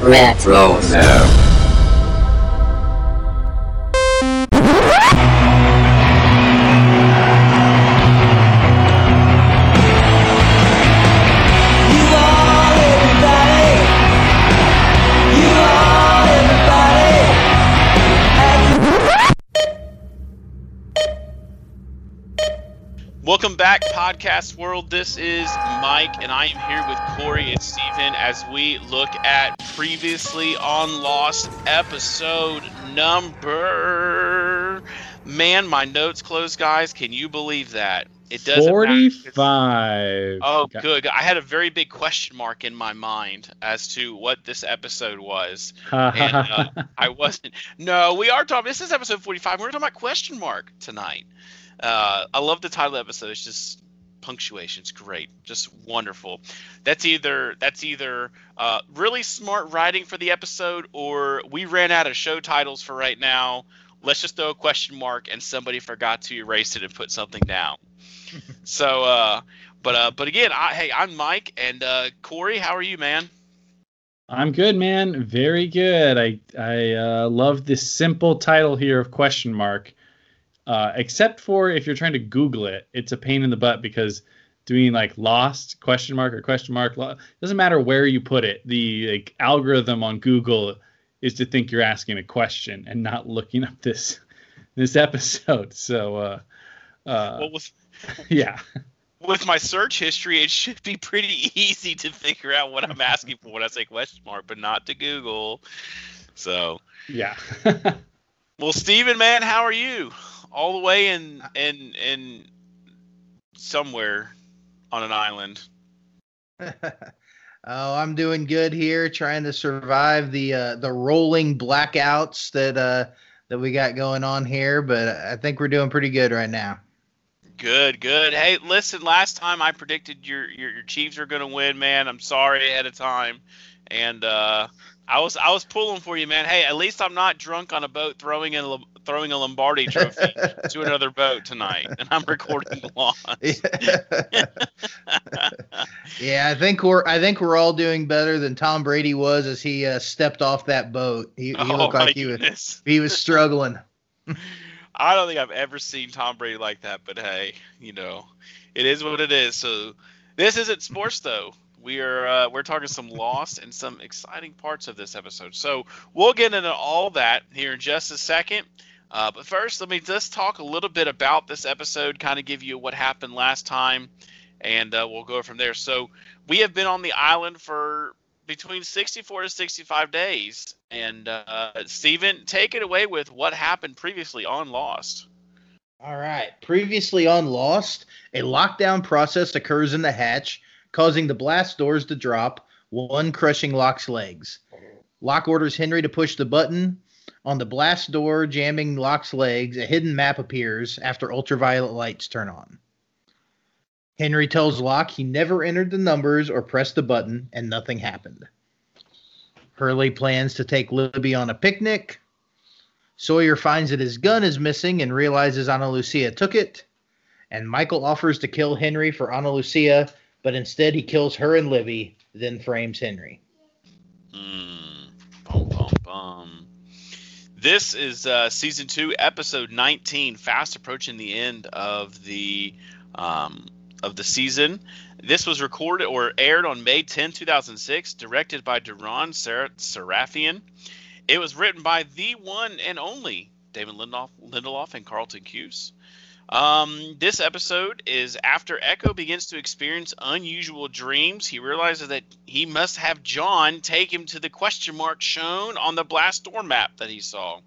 Retro. No. Podcast world. This is Mike, and I am here with Corey and Steven as we look at previously on Lost episode number. Man, my notes closed, guys. Can you believe that? It doesn't matter. 45. Oh, good. I had a very big question mark in my mind as to what this episode was. And uh, I wasn't. No, we are talking. This is episode 45. We're talking about question mark tonight. Uh, I love the title of the episode. It's just punctuation. It's great. Just wonderful. That's either that's either uh, really smart writing for the episode, or we ran out of show titles for right now. Let's just throw a question mark, and somebody forgot to erase it and put something down. so, uh, but uh, but again, I, hey, I'm Mike and uh, Corey. How are you, man? I'm good, man. Very good. I I uh, love this simple title here of question mark. Uh, except for if you're trying to Google it, it's a pain in the butt because doing like lost question mark or question mark lo- doesn't matter where you put it. The like algorithm on Google is to think you're asking a question and not looking up this this episode. So uh, uh, Well, with yeah. with my search history, it should be pretty easy to figure out what I'm asking for when I say question mark, but not to Google. So, Yeah. well, Steven, man, how are you? All the way in in in somewhere on an island. oh, I'm doing good here, trying to survive the uh, the rolling blackouts that uh, that we got going on here. But I think we're doing pretty good right now. Good, good. Hey, listen, last time I predicted your your, your Chiefs are going to win, man. I'm sorry ahead of time, and uh, I was I was pulling for you, man. Hey, at least I'm not drunk on a boat throwing a throwing a Lombardi trophy to another boat tonight, and I'm recording lost. yeah, I think we're I think we're all doing better than Tom Brady was as he uh, stepped off that boat. He, he oh looked like he was he was struggling. I don't think I've ever seen Tom Brady like that, but hey, you know, it is what it is. So this isn't sports though. We are uh, we're talking some lost and some exciting parts of this episode. So we'll get into all that here in just a second. Uh, but first, let me just talk a little bit about this episode, kind of give you what happened last time, and uh, we'll go from there. So we have been on the island for between 64 to 65 days. And uh, Steven, take it away with what happened previously on Lost. All right. Previously on Lost, a lockdown process occurs in the hatch, causing the blast doors to drop, one crushing Locke's legs. Locke orders Henry to push the button. On the blast door jamming Locke's legs, a hidden map appears after ultraviolet lights turn on. Henry tells Locke he never entered the numbers or pressed the button, and nothing happened. Hurley plans to take Libby on a picnic. Sawyer finds that his gun is missing and realizes Ana Lucia took it. And Michael offers to kill Henry for Ana Lucia, but instead he kills her and Libby, then frames Henry. Mm, bum, bum, bum. This is uh, season two, episode 19, fast approaching the end of the um, of the season. This was recorded or aired on May 10, 2006, directed by Deran Ser- Sarafian. It was written by the one and only David Lindelof, Lindelof and Carlton Cuse. Um, this episode is after Eko begins to experience unusual dreams. He realizes that he must have John take him to the question mark shown on the blast door map that he saw.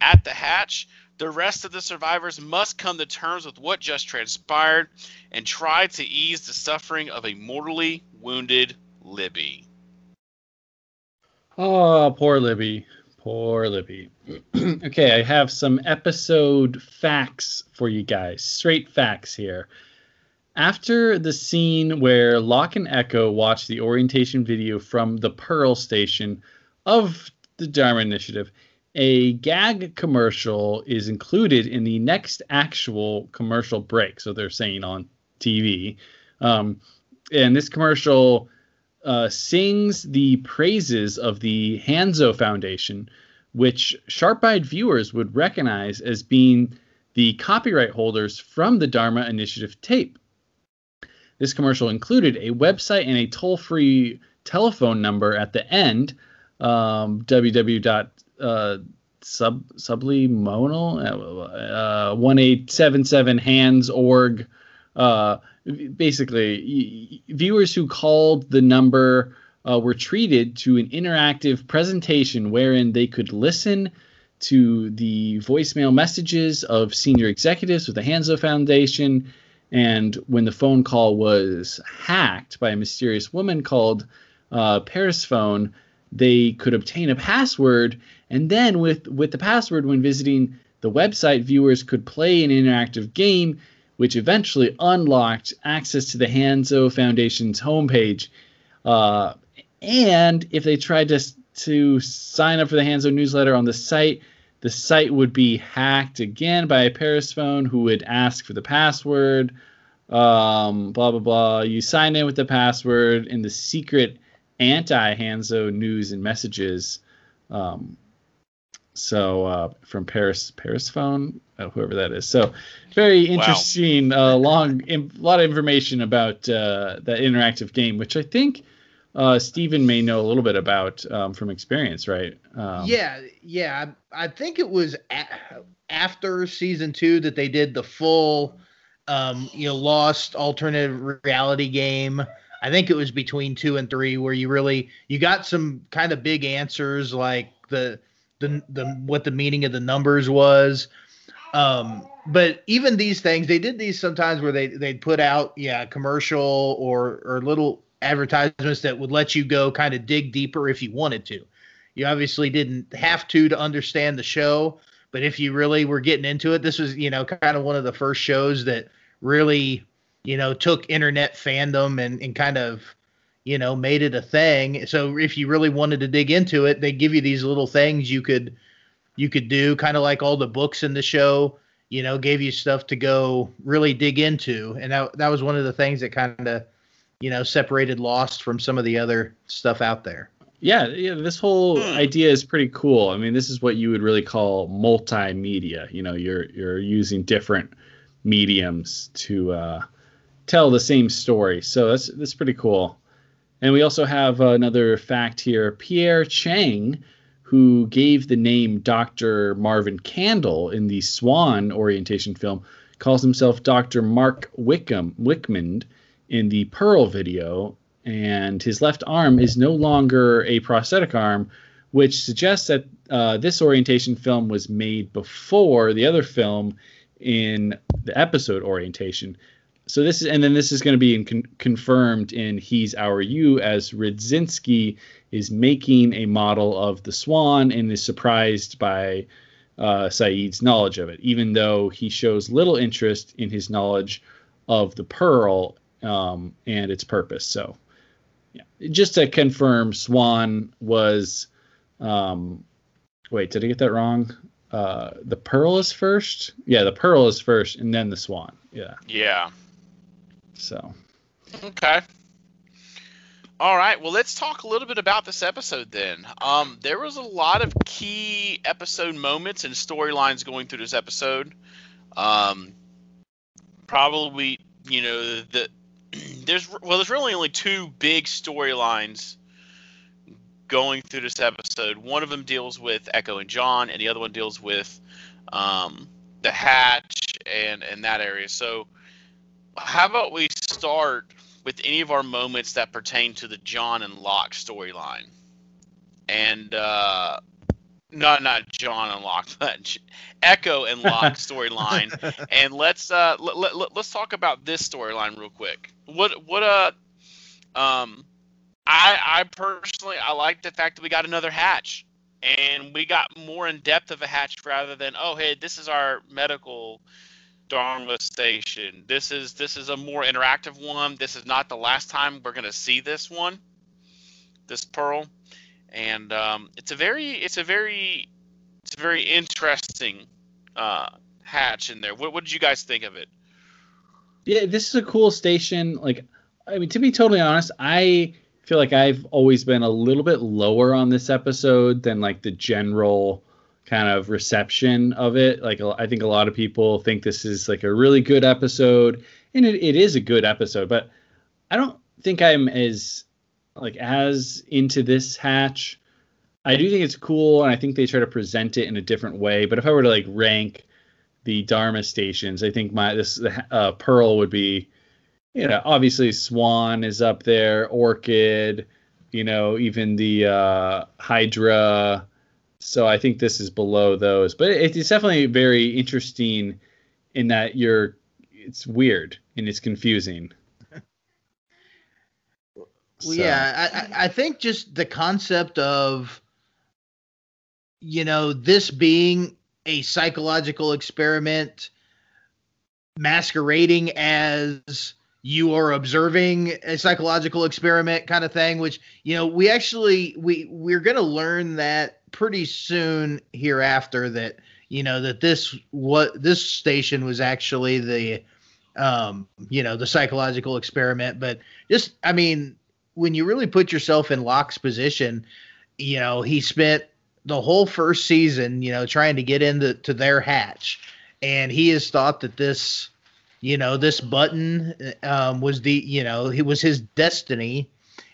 At the hatch, the rest of the survivors must come to terms with what just transpired and try to ease the suffering of a mortally wounded Libby. Oh, poor Libby. Poor Libby. okay, I have some episode facts for you guys. Straight facts here. After the scene where Locke and Eko watch the orientation video from the Pearl station of the Dharma Initiative, a gag commercial is included in the next actual commercial break. So they're saying on TV. Um, and this commercial uh, sings the praises of the Hanso Foundation, which sharp eyed viewers would recognize as being the copyright holders from the Dharma Initiative tape. This commercial included a website and a toll free telephone number at the end um, www. Uh, sub subliminal uh, 1877 hands uh, basically viewers who called the number uh, were treated to an interactive presentation wherein they could listen to the voicemail messages of senior executives with the Hanso Foundation. And when the phone call was hacked by a mysterious woman called uh, Persephone, they could obtain a password. And then, with, with the password, when visiting the website, viewers could play an interactive game, which eventually unlocked access to the Hanso Foundation's homepage. Uh, and if they tried to to sign up for the Hanso newsletter on the site, the site would be hacked again by a Persephone who would ask for the password. Um, blah blah blah. You sign in with the password in the secret anti Hanso news and messages. Um, so uh, from Paris Persephone, uh, whoever that is. So very interesting, wow. uh, long, a lot of information about uh, that interactive game, which I think uh, Stephen may know a little bit about um, from experience, right? Um, yeah, yeah. I, I, think it was a- after season two that they did the full, um, you know, Lost alternative reality game. I think it was between two and three where you really you got some kind of big answers like the the the what the meaning of the numbers was. Um, but even these things, they did these sometimes where they they'd put out yeah commercial or or little advertisements that would let you go kind of dig deeper if you wanted to. You obviously didn't have to to understand the show, but if you really were getting into it, this was, you know, kind of one of the first shows that really, you know, took internet fandom and, and kind of, you know, made it a thing. So if you really wanted to dig into it, they give you these little things you could you could do, kind of like all the books in the show, you know, gave you stuff to go really dig into. And that that was one of the things that kind of you know, separated Lost from some of the other stuff out there. Yeah, yeah, this whole hmm. idea is pretty cool. I mean, this is what you would really call multimedia. You know, you're you're using different mediums to uh, tell the same story. So that's that's pretty cool. And we also have another fact here. Pierre Chang, who gave the name Dr. Marvin Candle in the Swan orientation film, calls himself Dr. Mark Wickham Wickmund in the Pearl video, and his left arm is no longer a prosthetic arm, which suggests that uh, this orientation film was made before the other film in the episode orientation. So this is, and then this is going to be con- confirmed in He's Our You as Radzinski is making a model of the Swan and is surprised by uh, Sayid's knowledge of it, even though he shows little interest in his knowledge of the Pearl um, and its purpose. So, yeah, just to confirm, Swan was. Um, wait, did I get that wrong? Uh, the pearl is first. Yeah, the pearl is first, and then the swan. Yeah. Yeah. So. Okay. All right. Well, let's talk a little bit about this episode then. Um, there was a lot of key episode moments and storylines going through this episode. Um, probably, you know, the there's well, there's really only two big storylines going through this episode. One of them deals with Eko and John, and the other one deals with um, the Hatch and and that area. So, how about we start with any of our moments that pertain to the John and Locke storyline? And uh, not not John and Locke, but Eko and Locke storyline. and let's uh let, let, let's talk about this storyline real quick. What what uh um I I personally I like the fact that we got another hatch and we got more in depth of a hatch rather than oh hey this is our medical Dharma station. This is this is a more interactive one. This is not the last time we're gonna see this one. This pearl and um, it's a very it's a very it's a very interesting uh, hatch in there. What, what did you guys think of it? Yeah, this is a cool station. Like, I mean, to be totally honest, I feel like I've always been a little bit lower on this episode than like the general kind of reception of it. Like I think a lot of people think this is like a really good episode, and it, it is a good episode, but I don't think I'm as like as into this hatch. I do think it's cool, and I think they try to present it in a different way. But if I were to like rank the Dharma stations, I think my this uh, Pearl would be, you know, obviously Swan is up there, Orchid, you know, even the uh, Hydra. So I think this is below those, but it's definitely very interesting in that you're. It's weird and it's confusing. Well, so. yeah, I, I think just the concept of, you know, this being a psychological experiment masquerading as you are observing a psychological experiment kind of thing which you know we actually we we're going to learn that pretty soon hereafter that you know that this what this station was actually the um you know the psychological experiment but just i mean when you really put yourself in Locke's position, you know, he spent the whole first season, you know, trying to get into to their hatch. And he has thought that this, you know, this button um, was the, you know, it was his destiny.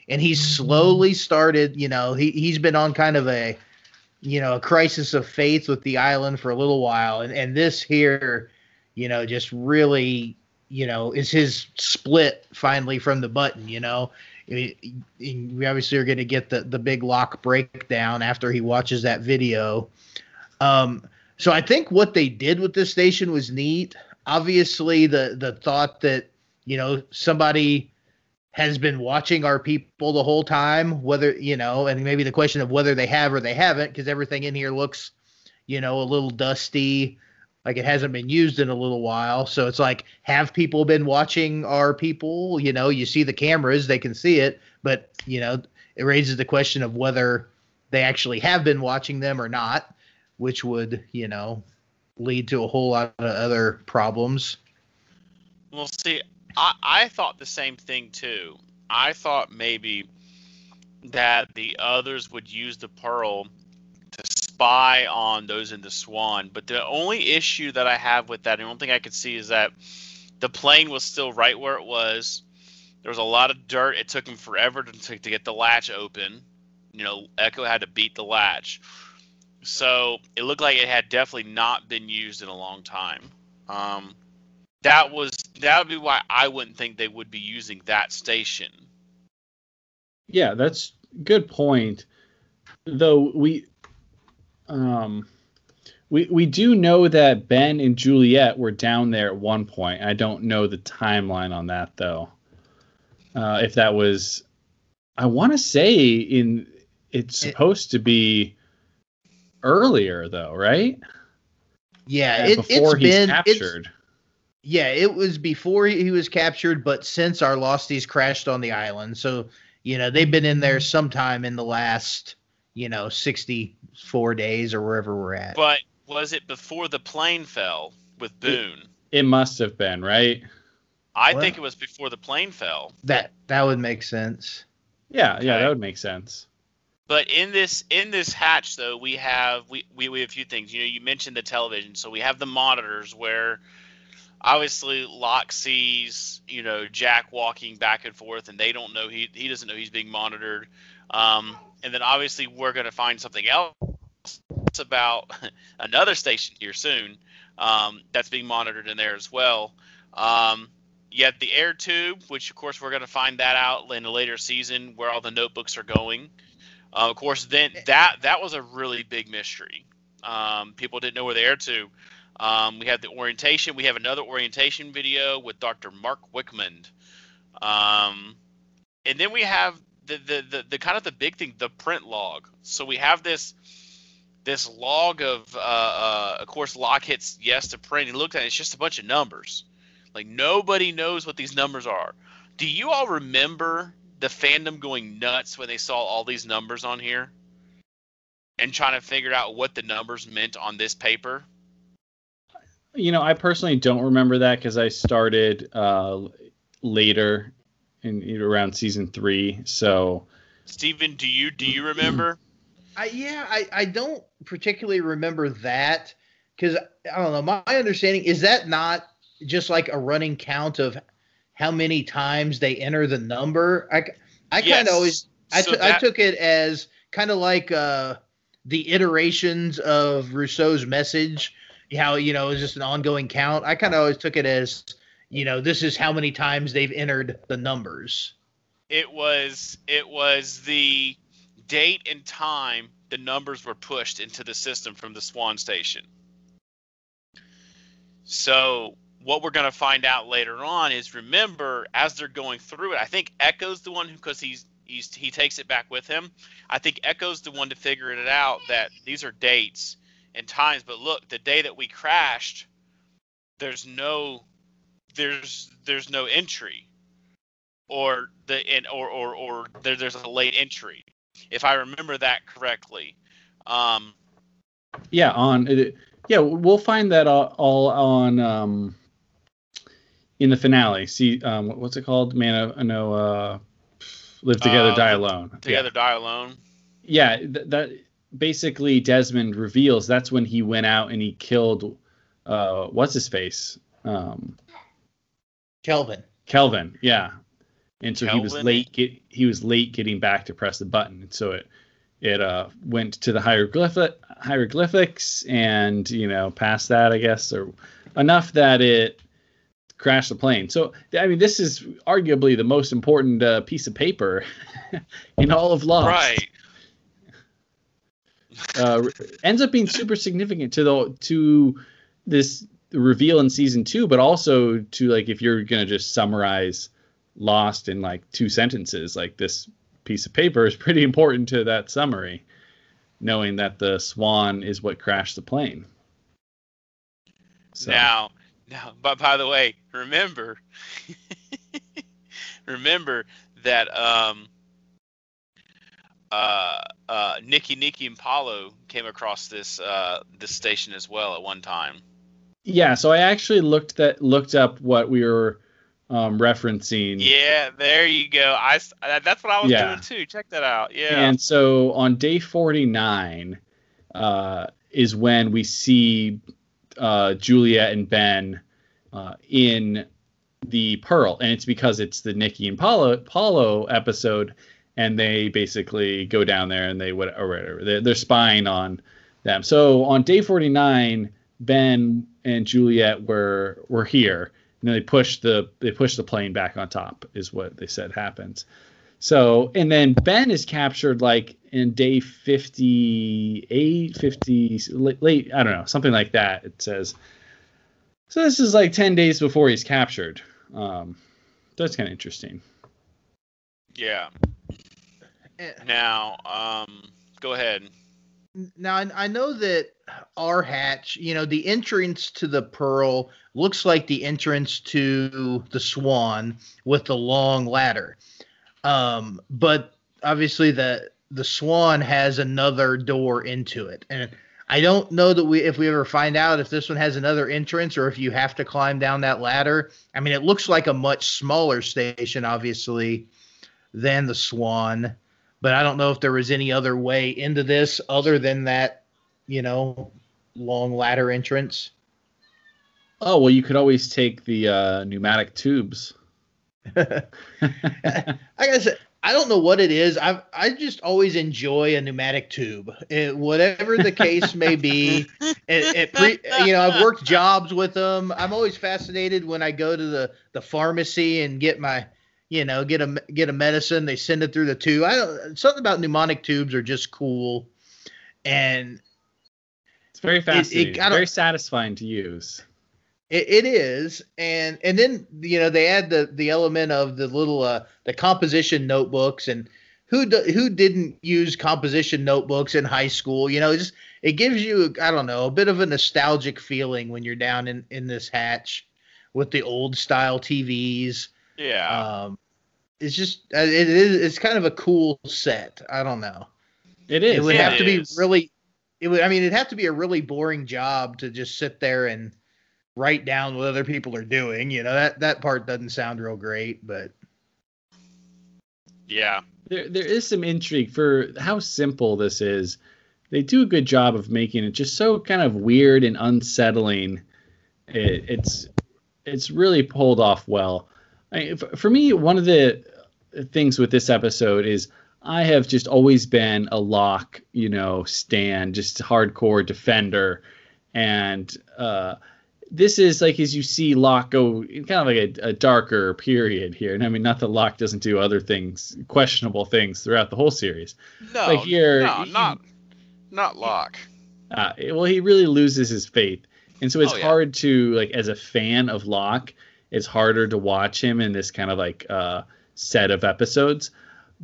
And he mm-hmm. slowly started, you know, he, he's been on kind of a, you know, a crisis of faith with the island for a little while. And, and this here, you know, just really, you know, is his split finally from the button, you know we obviously are going to get the the big Locke breakdown after he watches that video. Um, so I think what they did with this station was neat. Obviously, the the thought that you know somebody has been watching our people the whole time, whether you know, and maybe the question of whether they have or they haven't, because everything in here looks, you know, a little dusty like it hasn't been used in a little while. So it's like, have people been watching our people? You know, you see the cameras, they can see it, but you know, it raises the question of whether they actually have been watching them or not, which would, you know, lead to a whole lot of other problems. Well, see, I, I thought the same thing too. I thought maybe that the others would use the pearl to spy on those in the Swan. But the only issue that I have with that, and one thing I could see is that the plane was still right where it was. There was a lot of dirt. It took him forever to, to, to get the latch open. You know, Eko had to beat the latch. So it looked like it had definitely not been used in a long time. Um, that was that would be why I wouldn't think they would be using that station. Yeah, that's good point. Though we um, we we do know that Ben and Juliet were down there at one point. I don't know the timeline on that though. Uh, if that was, I want to say in it's supposed it, to be earlier though, right? Yeah, it, before he's been, captured. Yeah, it was before he was captured, but since our Losties crashed on the island, so you know they've been in there mm-hmm. sometime in the last you know 64 days or wherever we're at. But was it before the plane fell with Boone? It, it must have been, right? I well, think it was before the plane fell. That that would make sense. Yeah, okay. yeah, that would make sense. But in this in this hatch though, we have we, we, we have a few things. You know, you mentioned the television, so we have the monitors where obviously Locke sees, you know, Jack walking back and forth and they don't know he he doesn't know he's being monitored. Um, and then obviously we're going to find something else about another station here soon um, that's being monitored in there as well. Um, you have the air tube, which of course we're going to find that out in a later season where all the notebooks are going. Uh, of course, then that that was a really big mystery. Um, people didn't know where the air to. Um, we have the orientation. We have another orientation video with Dr. Mark Wickmund. Um, and then we have the, the, the, the kind of the big thing, the print log. So we have this this log of, uh, uh, of course, Locke hits yes to print. He looked at it, it's just a bunch of numbers. Like nobody knows what these numbers are. Do you all remember the fandom going nuts when they saw all these numbers on here and trying to figure out what the numbers meant on this paper? You know, I personally don't remember that because I started uh, later in around season three. So, Stephen, do you do you remember? I, yeah, I, I don't particularly remember that because I don't know. My understanding is that not just like a running count of how many times they enter the number. I, I kind of always I So t- I that- took it as kind of like uh, the iterations of Rousseau's message. How you know it's just an ongoing count. I kind of always took it as you know this is how many times they've entered the numbers. It was it was the date and time the numbers were pushed into the system from the Swan station. So what we're going to find out later on is remember as they're going through it. I think Eko's the one because he's he's he takes it back with him. I think Eko's the one to figure it out that these are dates and times. But look, the day that we crashed, there's no there's there's no entry or the and or or or there, there's a late entry if i remember that correctly um yeah, on it, yeah, we'll find that all, all on um, in the finale. See, um, what's it called? Man, I know. Uh, live together, Uh, die alone. together die alone Yeah, yeah th- that basically Desmond reveals that's when he went out and he killed. Uh, what's his face? Um, Kelvin. Kelvin, yeah. And so he was late. Get, he was late getting back to press the button, and so it it uh, went to the hieroglyphic hieroglyphics, and you know past that, I guess, or enough that it crashed the plane. So I mean, this is arguably the most important uh, piece of paper in all of Lost. right Uh, ends up being super significant to the to this reveal in season two, but also to like if you're gonna just summarize Lost in like two sentences, like this piece of paper is pretty important to that summary, knowing that the swan is what crashed the plane. So, now now but by the way remember remember that um uh uh Nikki Nikki and Paulo came across this uh this station as well at one time. Yeah, so I actually looked that looked up what we were um, referencing. yeah there you go. I that's what i was Yeah. doing too. Check that out. Yeah. And so on day 49 uh, is when we see uh, Juliet and Ben uh, in the Pearl. And it's because it's the Nikki and Paulo, Paulo episode. And they basically go down there and they, what- or whatever, they're, they're spying on them. So on day 49, Ben and Juliet were, were here. And they pushed the they pushed the plane back on top is what they said happens. So, and then Ben is captured like in day 58, 50, late, late, I don't know, something like that, it says. So, this is like 10 days before he's captured. Um, that's kind of interesting. yeah Eh, now um go ahead Now I, I know that our hatch, you know, the entrance to the Pearl looks like the entrance to the Swan with the long ladder. Um, but obviously the the Swan has another door into it, and I don't know that we if we ever find out if this one has another entrance or if you have to climb down that ladder. I mean, it looks like a much smaller station, obviously, than the Swan but I don't know if there was any other way into this other than that, you know, long ladder entrance. Oh, well, you could always take the uh, pneumatic tubes. Like I said, I don't know what it is. I I just always enjoy a pneumatic tube, It- whatever the case may be. It, it pre, you know, I've worked jobs with them. I'm always fascinated when I go to the the pharmacy and get my, you know, get a get a medicine. They send it through the tube. I don't something about pneumatic tubes are just cool, and It's very fascinating, I don't- very satisfying to use. It, it is, and and then you know they add the the element of the little uh the composition notebooks and who do, who didn't use composition notebooks in high school? You know, it just it gives you I don't know a bit of a nostalgic feeling when you're down in in this hatch with the old style TVs. yeah Um, it's just uh, it is it's kind of a cool set. I don't know. It is. It would It have to be really. It would. I mean, it'd have to be a really boring job to just sit there and write down what other people are doing. You know that that part doesn't sound real great, but Yeah. There there is some intrigue for how simple this is. They do a good job of making it just so kind of weird and unsettling. It, it's it's really pulled off well. I, for me, one of the things with this episode is I have just always been a Locke, you know, stand, just hardcore defender, and uh, this is like as you see Locke go kind of like a, a, darker period here. And I mean, not that Locke doesn't do other things, questionable things throughout the whole series. No, but here, no, he, not not Locke. Uh, well, he really loses his faith, and so it's Oh, yeah. hard to like as a fan of Locke, it's harder to watch him in this kind of like uh, set of episodes.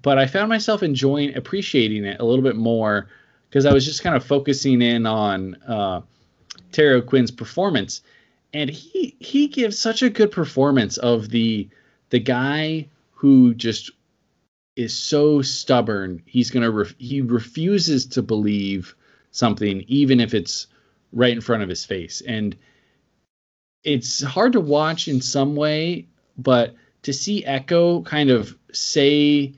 But I found myself enjoying, appreciating it a little bit more because I was just kind of focusing in on uh, Terry Quinn's performance, and he he gives such a good performance of the the guy who just is so stubborn. He's gonna ref- he refuses to believe something even if it's right in front of his face, and it's hard to watch in some way, but to see Eko kind of say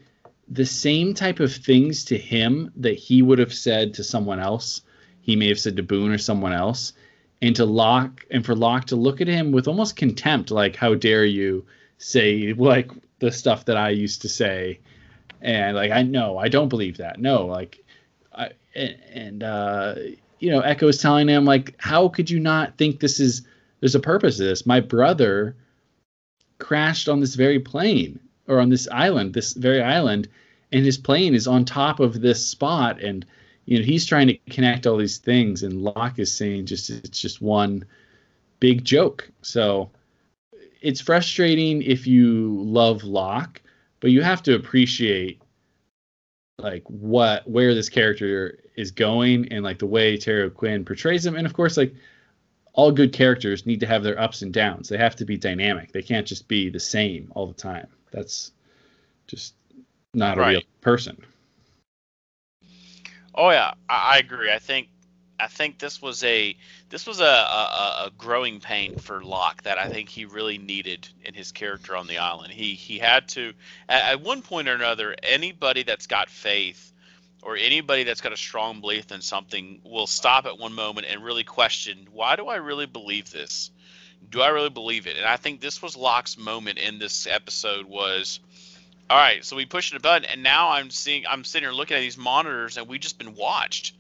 the same type of things to him that he would have said to someone else. He may have said to Boone or someone else, and to Locke and for Locke to look at him with almost contempt, like "How dare you say like the stuff that I used to say?" And like I know I don't believe that. No, like I and, uh, you know Eko's telling him like, "How could you not think this is there's a purpose to this? My brother crashed on this very plane or on this island, this very island, and his plane is on top of this spot and you know he's trying to connect all these things and Locke is saying just it's just one big joke. So it's frustrating if you love Locke, but you have to appreciate like what where this character is going and like the way Terry Quinn portrays him and of course like all good characters need to have their ups and downs. They have to be dynamic. They can't just be the same all the time. That's just not a real person. Oh yeah, I, I agree. I think I think this was a this was a, a, a- growing pain for Locke that I think he really needed in his character on the island. He he had to at, at one point or another. Anybody that's got faith or anybody that's got a strong belief in something will stop at one moment and really question why do I really believe this? Do I really believe it? And I think this was Locke's moment in this episode was all right, so we pushed a button, and now I'm seeing, I'm sitting here looking at these monitors, and we just been watched.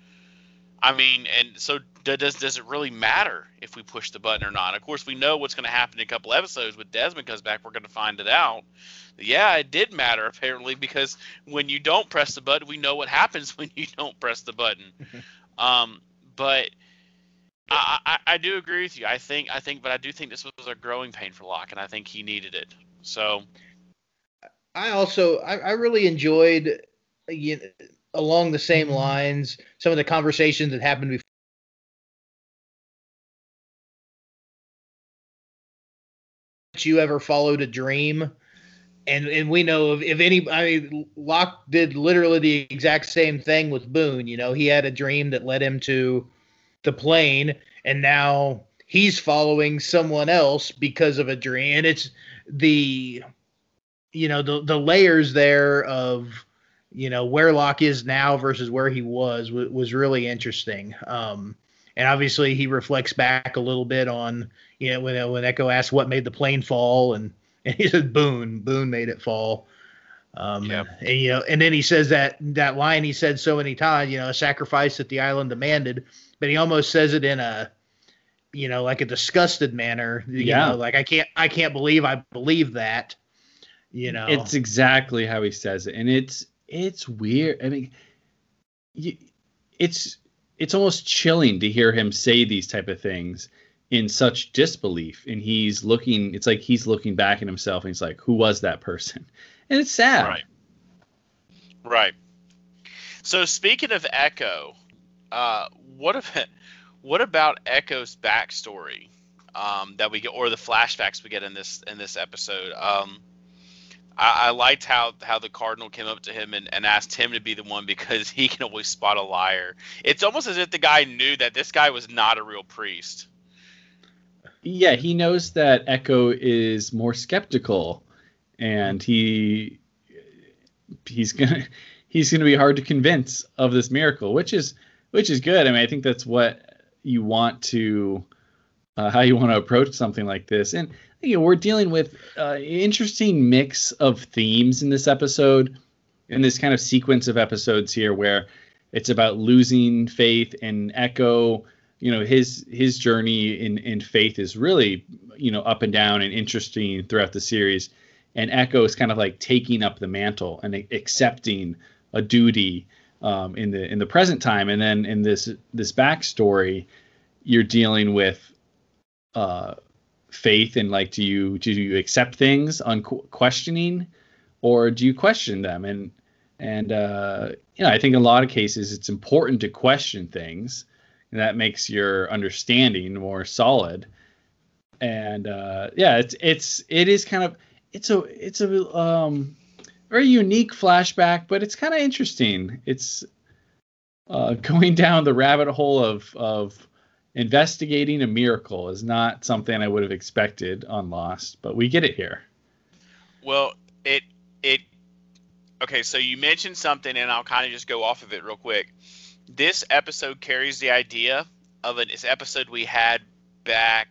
I mean, and so does does it really matter if we push the button or not? Of course, we know what's going to happen in a couple episodes. When Desmond comes back, we're going to find it out. Yeah, it did matter apparently because when you don't press the button, we know what happens when you don't press the button. um, but I, I, I do agree with you. I think I think, but I do think this was a growing pain for Locke, and I think he needed it. So I also I, I really enjoyed you know, along the same mm-hmm. lines some of the conversations that happened before. You ever followed a dream? And and we know if, if any I mean Locke did literally the exact same thing with Boone. You know, he had a dream that led him to the plane, and now he's following someone else because of a dream. And it's the you know the the layers there of you know where Locke is now versus where he was was, was really interesting. Um, and obviously he reflects back a little bit on you know when when Eko asked what made the plane fall and and he said Boone Boone made it fall. Um, Yep. and you know and then he says that that line he said so many times you know a sacrifice that the island demanded, but he almost says it in a you know like a disgusted manner. You Yeah. know, like I can't I can't believe I believe that. You know, It's exactly how he says it, and it's it's weird. I mean, you, it's it's almost chilling to hear him say these type of things in such disbelief, and he's looking. It's like he's looking back at himself, and he's like, "Who was that person?" And it's sad. Right. Right. So speaking of Eko, uh, what about what about Eko's backstory um, that we get, or the flashbacks we get in this in this episode? Um, I, I liked how how the cardinal came up to him and, and asked him to be the one because he can always spot a liar. It's almost as if the guy knew that this guy was not a real priest. Yeah, he knows that Eko is more skeptical, and he he's gonna he's gonna be hard to convince of this miracle, which is which is good. I mean, I think that's what you want to uh, how you want to approach something like this, and you know, we're dealing with uh, interesting mix of themes in this episode, in this kind of sequence of episodes here, where it's about losing faith and Eko. You know, his his journey in in faith is really you know up and down and interesting throughout the series, and Eko is kind of like taking up the mantle and accepting a duty um, in the in the present time, and then in this this backstory, you're dealing with uh, faith and like do you do you accept things on questioning or do you question them? And and uh, you know i think in a lot of cases it's important to question things and that makes your understanding more solid. And uh, yeah it's it's it is kind of it's a it's a um, very unique flashback but it's kind of interesting. It's uh, going down the rabbit hole of of investigating a miracle is not something I would have expected on Lost, but we get it here. Well, it it okay. So you mentioned something, and I'll kind of just go off of it real quick. This episode carries the idea of an episode we had back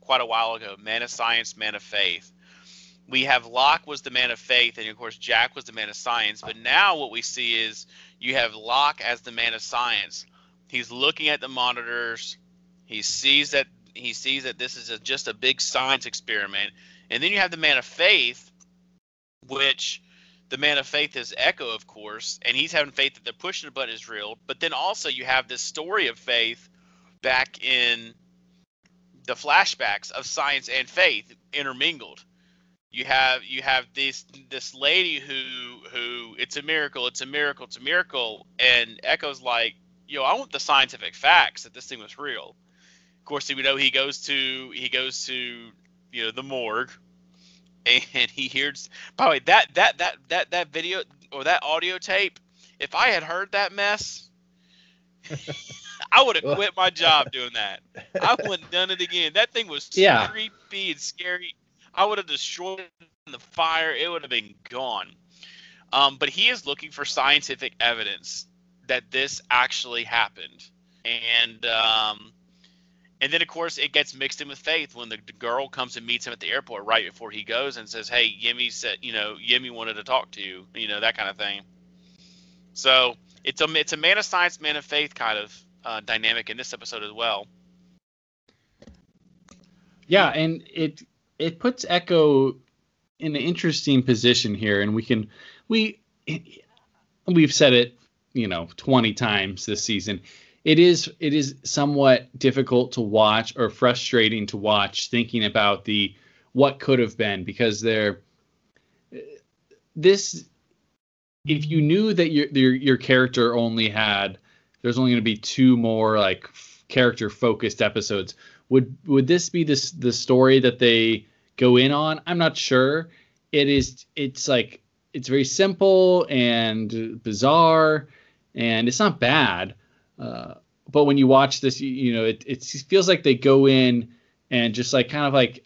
quite a while ago. Man of science, man of faith. We have Locke was the man of faith, and of course Jack was the man of science. But now what we see is you have Locke as the man of science he's looking at the monitors. He sees that he sees that this is a, just a big science experiment. And then you have the man of faith, which the man of faith is Eko, of course, and he's having faith that the pushing the button is real. But then also you have this story of faith back in the flashbacks of science and faith intermingled. You have you have this this lady who who it's a miracle, it's a miracle, it's a miracle, and Eko's like, yo, I want the scientific facts that this thing was real. Of course, we know he goes to he goes to you know the morgue, and he hears. By the way, that that that that that video or that audio tape, if I had heard that mess, I would have quit my job doing that. I wouldn't have done it again. That thing was yeah. creepy and scary. I would have destroyed it in the fire. It would have been gone. Um, but he is looking for scientific evidence that this actually happened, and um, and then of course it gets mixed in with faith when the, girl comes and meets him at the airport right before he goes and says, "Hey, Yemi said, you know, Yemi wanted to talk to you, you know, that kind of thing." So it's a it's a man of science, man of faith kind of uh, dynamic in this episode as well. Yeah, and it it puts Eko in an interesting position here, and we can we we've said it you know 20 times this season. It is it is somewhat difficult to watch or frustrating to watch thinking about the what could have been because there this if you knew that your your, your character only had there's only going to be two more like character focused episodes. Would would this be this the story that they go in on? I'm not sure. It is it's like it's very simple and bizarre and it's not bad. Uh, but when you watch this, you, you know, it, it feels like they go in and just like kind of like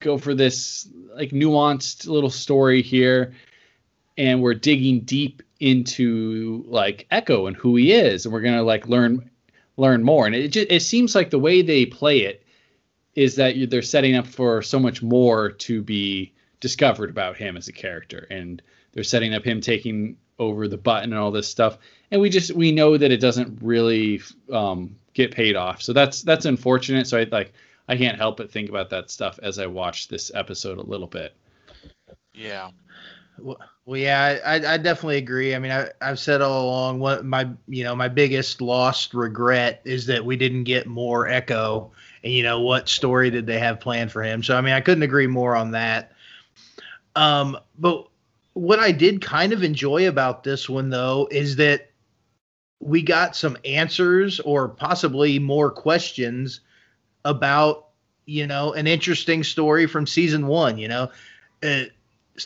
go for this like nuanced little story here, and we're digging deep into like Eko and who he is, and we're gonna like learn learn more. And it just it seems like the way they play it is that they're setting up for so much more to be discovered about him as a character, and they're setting up him taking over the button and all this stuff. And we just we know that it doesn't really um, get paid off. So that's that's unfortunate. So i like i can't help but think about that stuff as i watch this episode a little bit. Yeah. Well, well yeah I, I definitely agree. I mean I, i've said all along what my you know my biggest lost regret is that we didn't get more Eko. And you know what story did they have planned for him? So i mean i couldn't agree more on that. Um but what I did kind of enjoy about this one though is that we got some answers or possibly more questions about you know an interesting story from season one you know? Uh,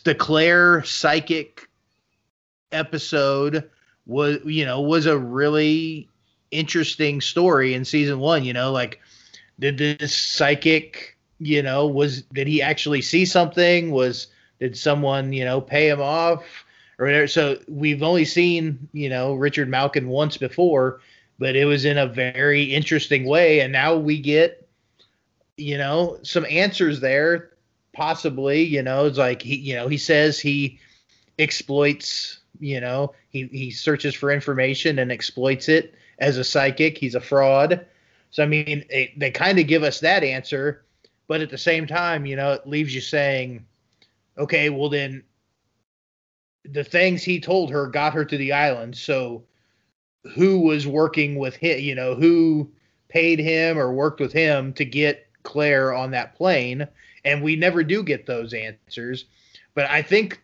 the claire psychic episode was you know was a really interesting story in season one you know? Like did this psychic you know was did he actually see something? Was did someone you know pay him off or whatever? So we've only seen you know Richard Malkin once before, but it was in a very interesting way, and now we get you know some answers there. Possibly, you know, it's like he, you know, he says he exploits, you know, he he searches for information and exploits it as a psychic. He's a fraud. So I mean, it, they kind of give us that answer, but at the same time, you know, it leaves you saying, okay, well then, the things he told her got her to the island. So who was working with him? You know, who paid him or worked with him to get Claire on that plane? And we never do get those answers. But I think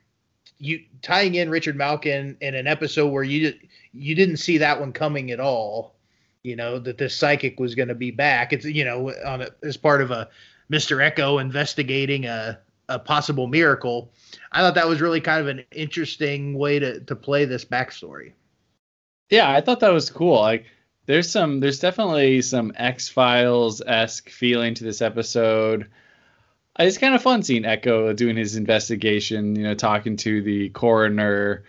you tying in Richard Malkin in an episode where you you didn't see that one coming at all you know that this psychic was going to be back it's you know on a, as part of a mr Eko investigating a, a possible miracle i thought that was really kind of an interesting way to, to play this backstory yeah i thought that was cool like there's some there's definitely some x files esque feeling to this episode it's kind of fun seeing Eko doing his investigation you know talking to the coroner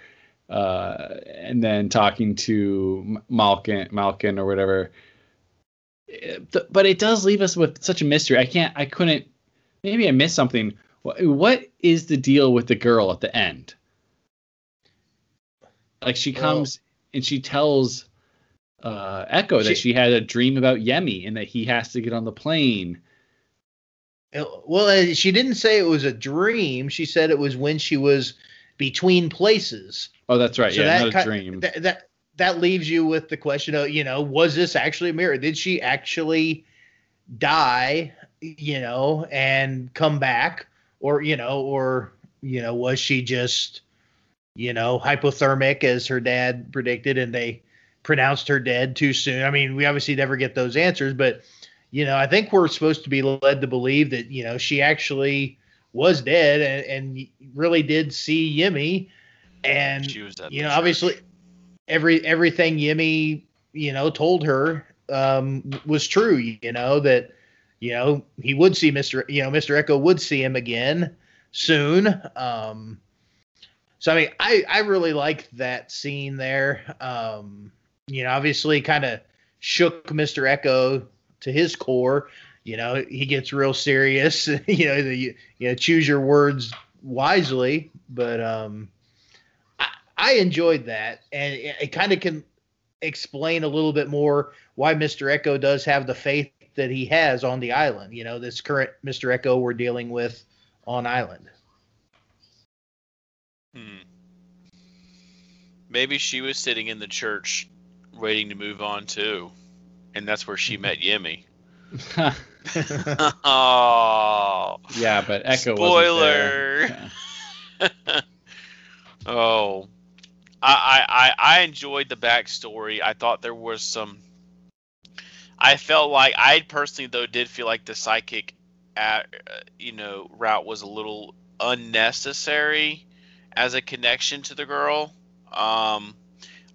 uh, and then talking to Malkin, Malkin or whatever. But it does leave us with such a mystery. I can't, I couldn't. Maybe I missed something. What is the deal with the girl at the end? Like she comes well, and she tells uh, she, that she had a dream about Yemi and that he has to get on the plane. Well, uh, she didn't say it was a dream. She said it was when she was between places. Oh, that's right. So yeah, that not a dream. That, that that leaves you with the question of, you know, was this actually a mirror? Did she actually die, you know, and come back, or you know, or you know, was she just, you know, hypothermic as her dad predicted, and they pronounced her dead too soon? I mean, we obviously never get those answers, but you know, I think we're supposed to be led to believe that you know she actually was dead and, and really did see Yemi and she was you know church. obviously every everything Yemi you know told her um, was true. You know that you know he would see Mister you know Mister Eko would see him again soon. Um, so I mean I I really liked that scene there. Um, you know obviously kind of shook Mister Eko to his core. You know he gets real serious. you know the, you know choose your words wisely, but um I I enjoyed that, and it, it kind of can explain a little bit more why Mr. Eko does have the faith that he has on the island. You know, this current Mr. Eko we're dealing with on island. Hmm. Maybe she was sitting in the church waiting to move on too, and that's where she met Yemi. oh. Yeah, but Eko Spoiler. oh, I, I I enjoyed the backstory. I thought there was some. I felt like I personally though did feel like the psychic, at, uh, you know, route was a little unnecessary as a connection to the girl. Um,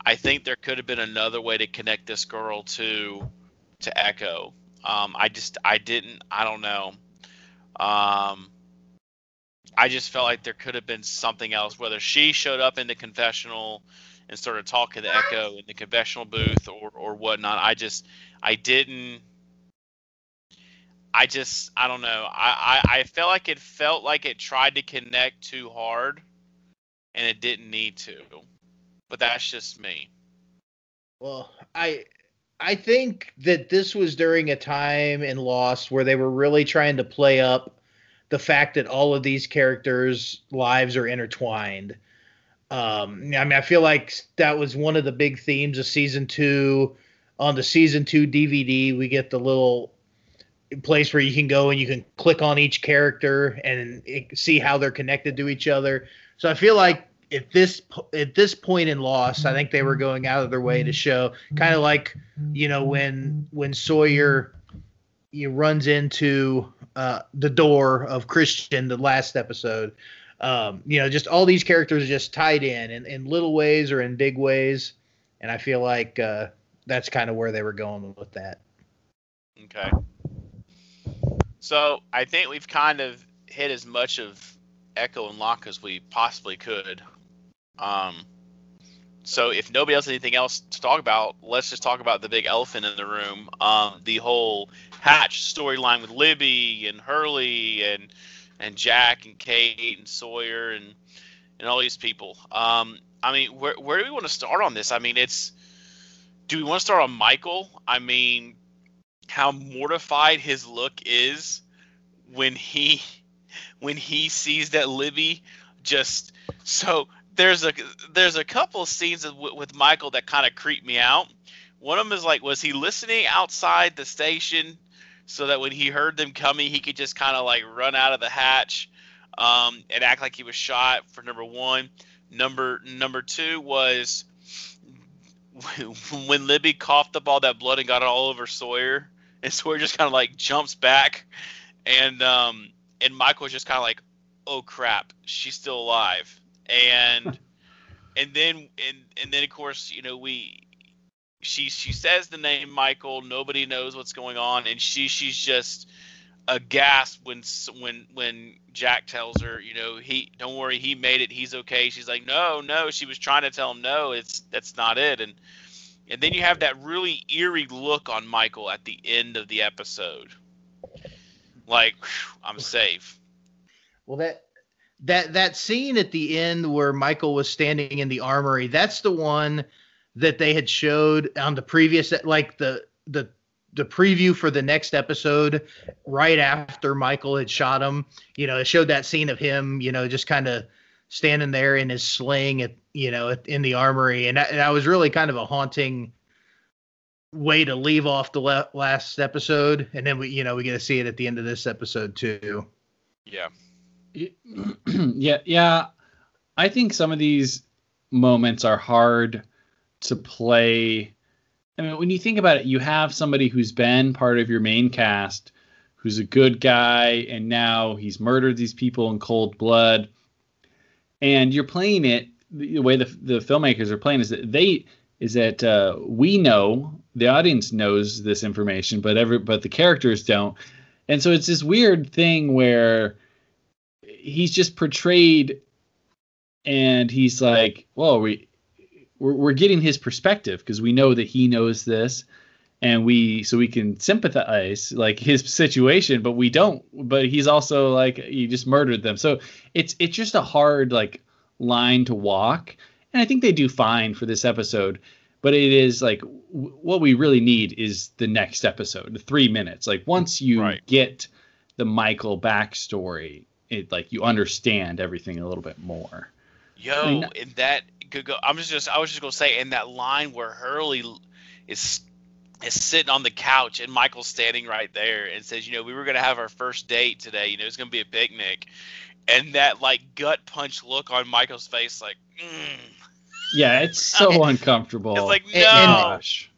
I think there could have been another way to connect this girl to to Eko. Um, I just I didn't I don't know. Um, I just felt like there could have been something else, whether she showed up in the confessional and started talking to Eko in the confessional booth or or whatnot. I just I didn't. I just I don't know. I, I I felt like it felt like it tried to connect too hard, and it didn't need to. But that's just me. Well, I I think that this was during a time in Lost where they were really trying to play up the fact that all of these characters' lives are intertwined. Um, I mean, I feel like that was one of the big themes of season two. On the season two DVD, we get the little place where you can go and you can click on each character and see how they're connected to each other. So I feel like at this at this point in Lost, I think they were going out of their way to show kind of like you know when when Sawyer he runs into uh, the door of Christian the last episode. Um, you know, just all these characters are just tied in, in in little ways or in big ways, and I feel like uh, that's kind of where they were going with that. Okay. So I think we've kind of hit as much of Eko and Locke as we possibly could. Um, so if nobody else has anything else to talk about, let's just talk about the big elephant in the room. Um, the whole Hatch storyline with Libby and Hurley and and Jack and Kate and Sawyer and and all these people. Um, I mean, where where do we want to start on this? I mean, it's do we want to start on Michael? I mean, how mortified his look is when he when he sees that Libby just so there's a there's a couple of scenes with, with Michael that kind of creep me out. One of them is like, was he listening outside the station so that when he heard them coming, he could just kind of like run out of the hatch um, and act like he was shot? For number one, number number two was when Libby coughed up all that blood and got it all over Sawyer, and Sawyer just kind of like jumps back, and um, and Michael was just kind of like, oh crap, she's still alive, and and then and and then of course you know we she she says the name Michael, nobody knows what's going on, and she she's just aghast when when when Jack tells her, you know, he don't worry, he made it, he's okay. She's like, no, no. She was trying to tell him, no, it's that's not it. And and then you have that really eerie look on Michael at the end of the episode, like whew, I'm safe. Well, that that that scene at the end where Michael was standing in the armory, that's the one that they had showed on the previous like the the the preview for the next episode right after Michael had shot him. You know, it showed that scene of him, you know, just kind of standing there in his sling at, you know, in the armory. And that, that was really kind of a haunting way to leave off the le- last episode. And then we, you know, we get to see it at the end of this episode too. Yeah. yeah. Yeah. I think some of these moments are hard to play I mean, when you think about it, you have somebody who's been part of your main cast, who's a good guy, and now he's murdered these people in cold blood. And you're playing it the way the the filmmakers are playing is that they is that uh, we know the audience knows this information, but every but the characters don't. And so it's this weird thing where he's just portrayed, and he's like, "Well, we we're, we're getting his perspective because we know that he knows this and we so we can sympathize like his situation but we don't but he's also like he just murdered them. So it's it's just a hard like line to walk. And i think they do fine for this episode but it is like w- what we really need is the next episode the three minutes. Like once you Right. get the michael backstory it like you understand everything a little bit more. Yo, I mean- in that could go. I'm just, just I was just gonna say in that line where Hurley is is sitting on the couch and Michael's standing right there and says, you know, we were gonna have our first date today. You know, it's gonna be a picnic, and that like gut punch look on Michael's face, like, mm. yeah it's so uncomfortable it's like no. And- and- gosh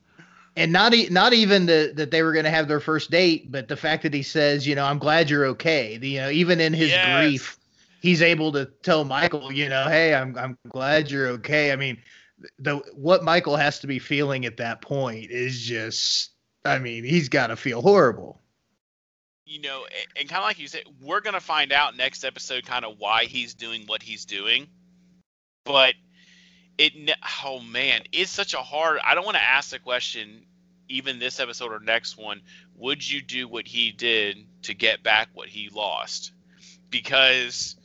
and not e- not even the, that they were going to have their first date, but the fact that he says, you know, I'm glad you're okay. The, you know, even in his Yes. grief, he's able to tell Michael, you know, hey, I'm I'm glad you're okay. I mean, the what Michael has to be feeling at that point is just, I mean, he's got to feel horrible. you know, a- and kind of like you said, we're gonna find out next episode kind of why he's doing what he's doing. But it, oh man, it's such a hard. I don't want to ask the question, even this episode or next one. Would you do what he did to get back what he lost? Because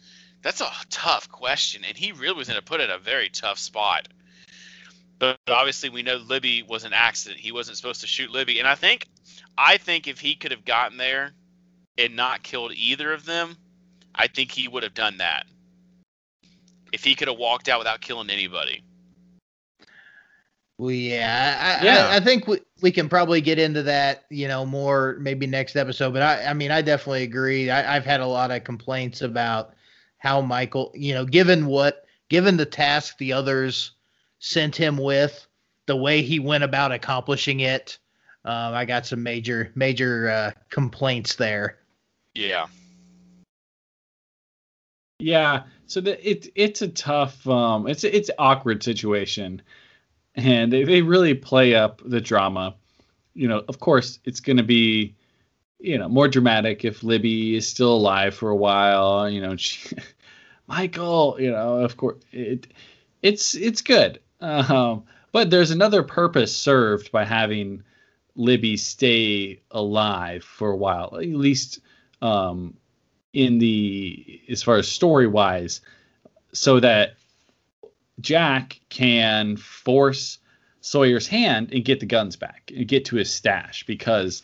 that's a tough question, and he really was going to put it in a very tough spot. But obviously, we know Libby was an accident. He wasn't supposed to shoot Libby, and I think, I think if he could have gotten there and not killed either of them, I think he would have done that. If he could have walked out without killing anybody. Well, yeah, I, Yeah. I, I think we, we can probably get into that, you know, more maybe next episode. But I, I mean, I definitely agree. I, I've had a lot of complaints about how Michael, you know, given what, given the task the others sent him with, the way he went about accomplishing it, um, I got some major, major uh, complaints there. Yeah. Yeah, so the, it it's a tough um it's it's an awkward situation, and they, they really play up the drama. You know, of course, it's going to be you know more dramatic if Libby is still alive for a while. You know, she, Michael, you know, of course, it it's it's good. Um, but there's another purpose served by having Libby stay alive for a while, at least um, in the as far as story wise, so that Jack can force Sawyer's hand and get the guns back and get to his stash because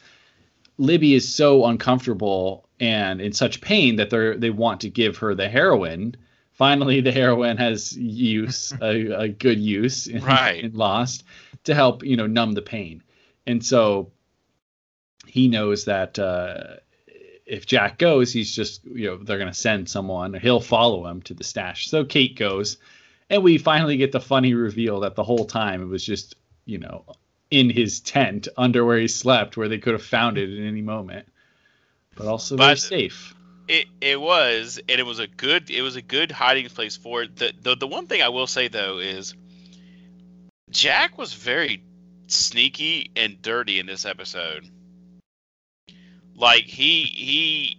Libby is so uncomfortable and in such pain that they they want to give her the heroin. Finally, the heroin has use a, a good use in, Right. in Lost to help you know numb the pain, and so he knows that uh, if Jack goes, he's just you know they're gonna send someone. He'll follow him to the stash. So Kate goes, and we finally get the funny reveal that the whole time it was just you know in his tent under where he slept, where they could have found it at any moment, but also very safe. It it was, and it was a good it was a good hiding place for it. The the, the one thing I will say though is Jack was very sneaky and dirty in this episode. Like he he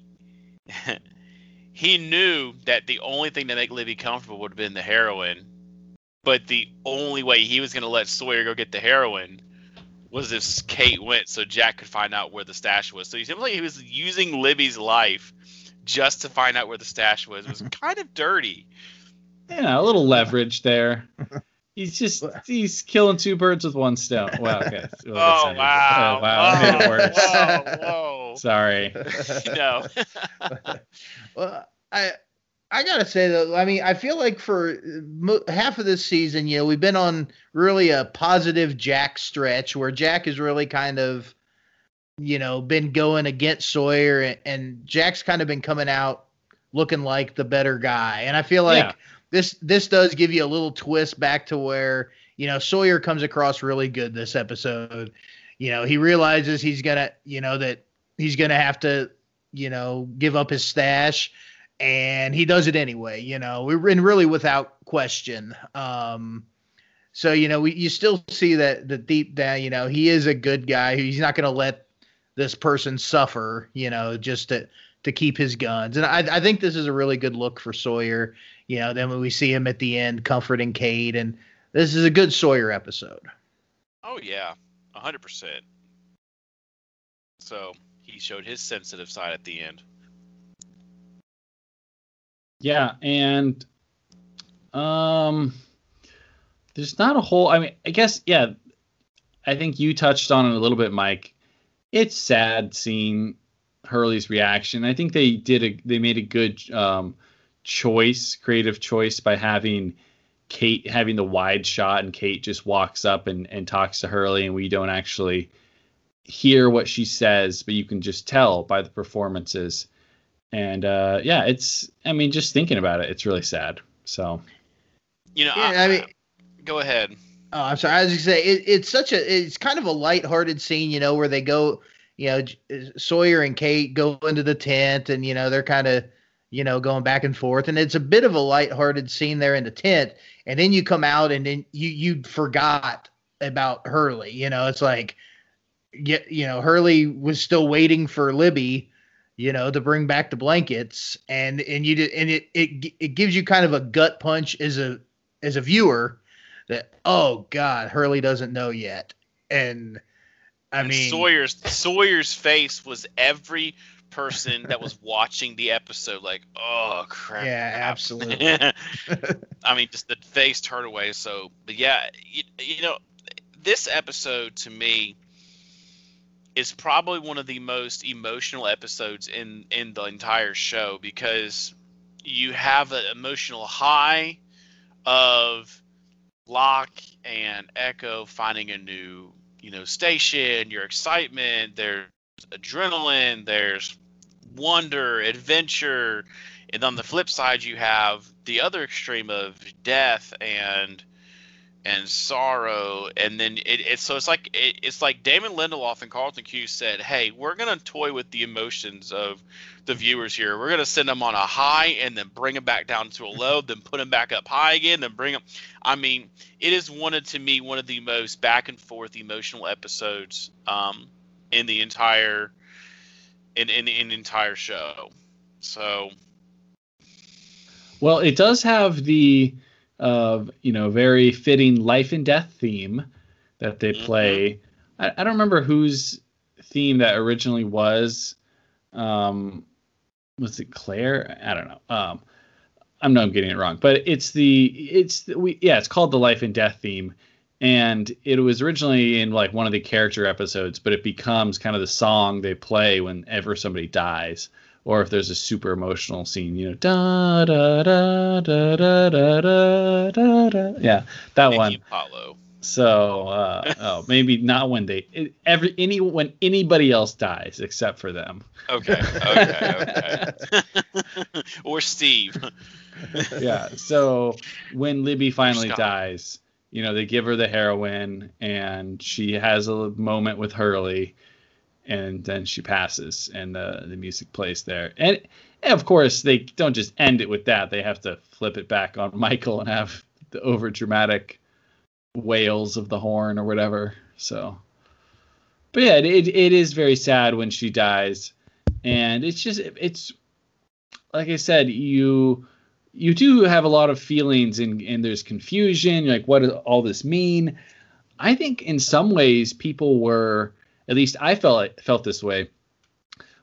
he knew that the only thing to make Libby comfortable would have been the heroin, but the only way he was going to let Sawyer go get the heroin was if Kate went, so Jack could find out where the stash was. So he seemed like he was using Libby's life just to find out where the stash was. It was kind of dirty. Yeah, a little leverage there. He's just he's killing two birds with one stone. Wow. Okay. Well, Oh not oh, even- wow! Oh wow. I made it worse. Whoa, whoa. Sorry. no. well, I I gotta say though, I mean, I feel like for uh, mo- half of this season, you know, we've been on really a positive Jack stretch where Jack has really kind of, you know, been going against Sawyer, and, and Jack's kind of been coming out looking like the better guy, and I feel like Yeah. this this does give you a little twist back to where you know Sawyer comes across really good this episode. You know, he realizes he's gonna, you know, that he's gonna have to, you know, give up his stash, and he does it anyway. You know, and really without question. Um, so you know, we you still see that the deep down, you know, he is a good guy. He's not gonna let this person suffer. You know, just to to keep his guns. And I, I think this is a really good look for Sawyer. You know, then when we see him at the end comforting Kate, and this is a good Sawyer episode. Oh yeah, hundred percent. So he showed his sensitive side at the end. Yeah, and um there's not a whole I mean, I guess yeah, I think you touched on it a little bit, Mike. It's sad seeing Hurley's reaction. I think they did a they made a good um choice, creative choice by having Kate having the wide shot and Kate just walks up and, and talks to Hurley and we don't actually hear what she says, but you can just tell by the performances. And uh, yeah, it's I mean, just thinking about it, it's really sad. So You know, Yeah, I mean, go ahead. Oh, I'm sorry. I was going to say it, it's such a it's kind of a lighthearted scene, you know, where they go, you know, J- Sawyer and Kate go into the tent, and you know they're kind of, you know, going back and forth, and it's a bit of a lighthearted scene there in the tent, and then you come out and then you you forgot about Hurley, you know, it's like, yeah, you know, Hurley was still waiting for Libby, you know, to bring back the blankets, and and you did, and it it it gives you kind of a gut punch as a as a viewer that oh god hurley doesn't know yet and i And mean Sawyer's Sawyer's face was every person that was watching the episode like, oh crap. Yeah, absolutely. I mean, just the face turned away. So, but yeah, you, you know, this episode to me is probably one of the most emotional episodes in in the entire show because you have an emotional high of Locke and Eko finding a new, you know, station, your excitement, there's adrenaline, there's wonder, adventure, and on the flip side you have the other extreme of death and and sorrow and then it, it's so it's like it, it's like Damon Lindelof and Carlton Cuse said, "Hey, we're gonna toy with the emotions of the viewers here. We're gonna send them on a high and then bring them back down to a low, then put them back up high again, then bring them." I mean, it is one of to me one of the most back and forth emotional episodes um, in the entire in in, in the entire show. So Well, it does have the, uh, you know, very fitting life and death theme that they Mhm. play. I, I don't remember whose theme that originally was. Um, was it Claire? I don't know. Um, I'm not getting it wrong, but it's the it's the, we yeah, it's called the life and death theme, and it was originally in like one of the character episodes, but it becomes kind of the song they play whenever somebody dies, or if there's a super emotional scene, you know, da da da da da da da da. da. Yeah, that Mickey one. Apollo. So, uh, oh, maybe not when they every any when anybody else dies except for them. Okay. Okay. Okay. or Steve. yeah. So when Libby finally dies, you know, they give her the heroin and she has a moment with Hurley and then she passes and the, the music plays there. And, and of course, they don't just end it with that. They have to flip it back on Michael and have the over dramatic wails of the horn or whatever. So, but yeah, it, it, is very sad when she dies. And it's just, it's like I said, you you do have a lot of feelings and, and there's confusion You're like what does all this mean i think in some ways people were at least i felt felt this way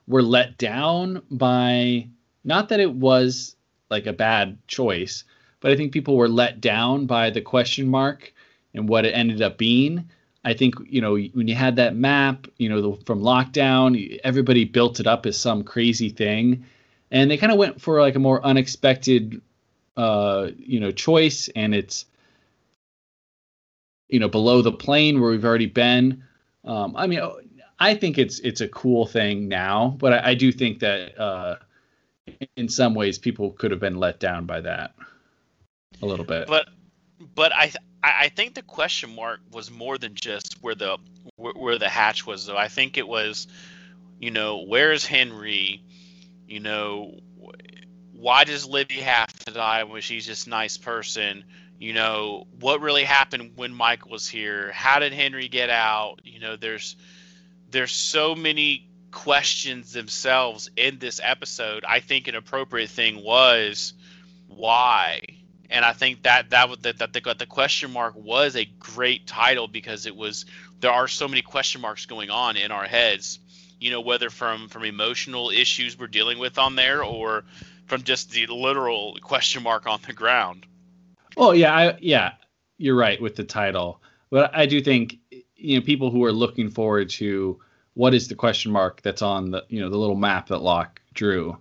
were let down by not that it was like a bad choice but i think people were let down by the question mark and what it ended up being. I think you know when you had that map you know the, from lockdown everybody built it up as some crazy thing and they kind of went for like a more unexpected uh you know choice and it's you know below the plane where we've already been um i mean i think it's it's a cool thing now but i, I do think that uh in some ways people could have been let down by that a little bit But but I th- I think the question mark was more than just where the where, where the hatch was though. I think it was, you know, where's Henry? You know, why does Libby have to die when she's just nice person? You know, what really happened when mike was here? How did Henry get out? You know, there's there's so many questions themselves in this episode. I think an appropriate thing was why and I think that that was that, that the, the question mark was a great title because it was there are so many question marks going on in our heads, you know, whether from from emotional issues we're dealing with on there or from just the literal question mark on the ground. Oh yeah, I, yeah, you're right with the title, but I do think you know people who are looking forward to what is the question mark that's on the you know the little map that Locke drew.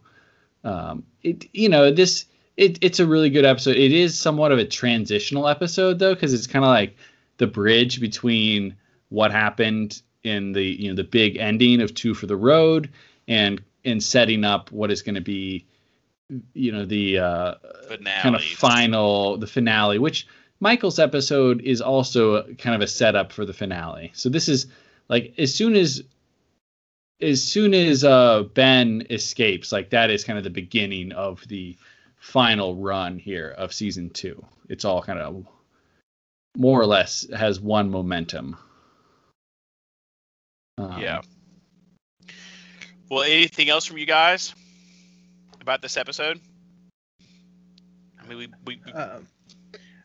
Um, it you know this it, it's a really good episode. It is somewhat of a transitional episode though because it's kind of like the bridge between what happened in the you know the big ending of Two for the Road and and setting up what is going to be you know the uh, kind of final the finale which michael's episode is also kind of a setup for the finale. So this is like as soon as as soon as uh ben escapes like that is kind of the beginning of the final run here of season two. It's all kind of more or less has one momentum. Um, Yeah. Well, anything else from you guys about this episode? I mean, we, we, we Um,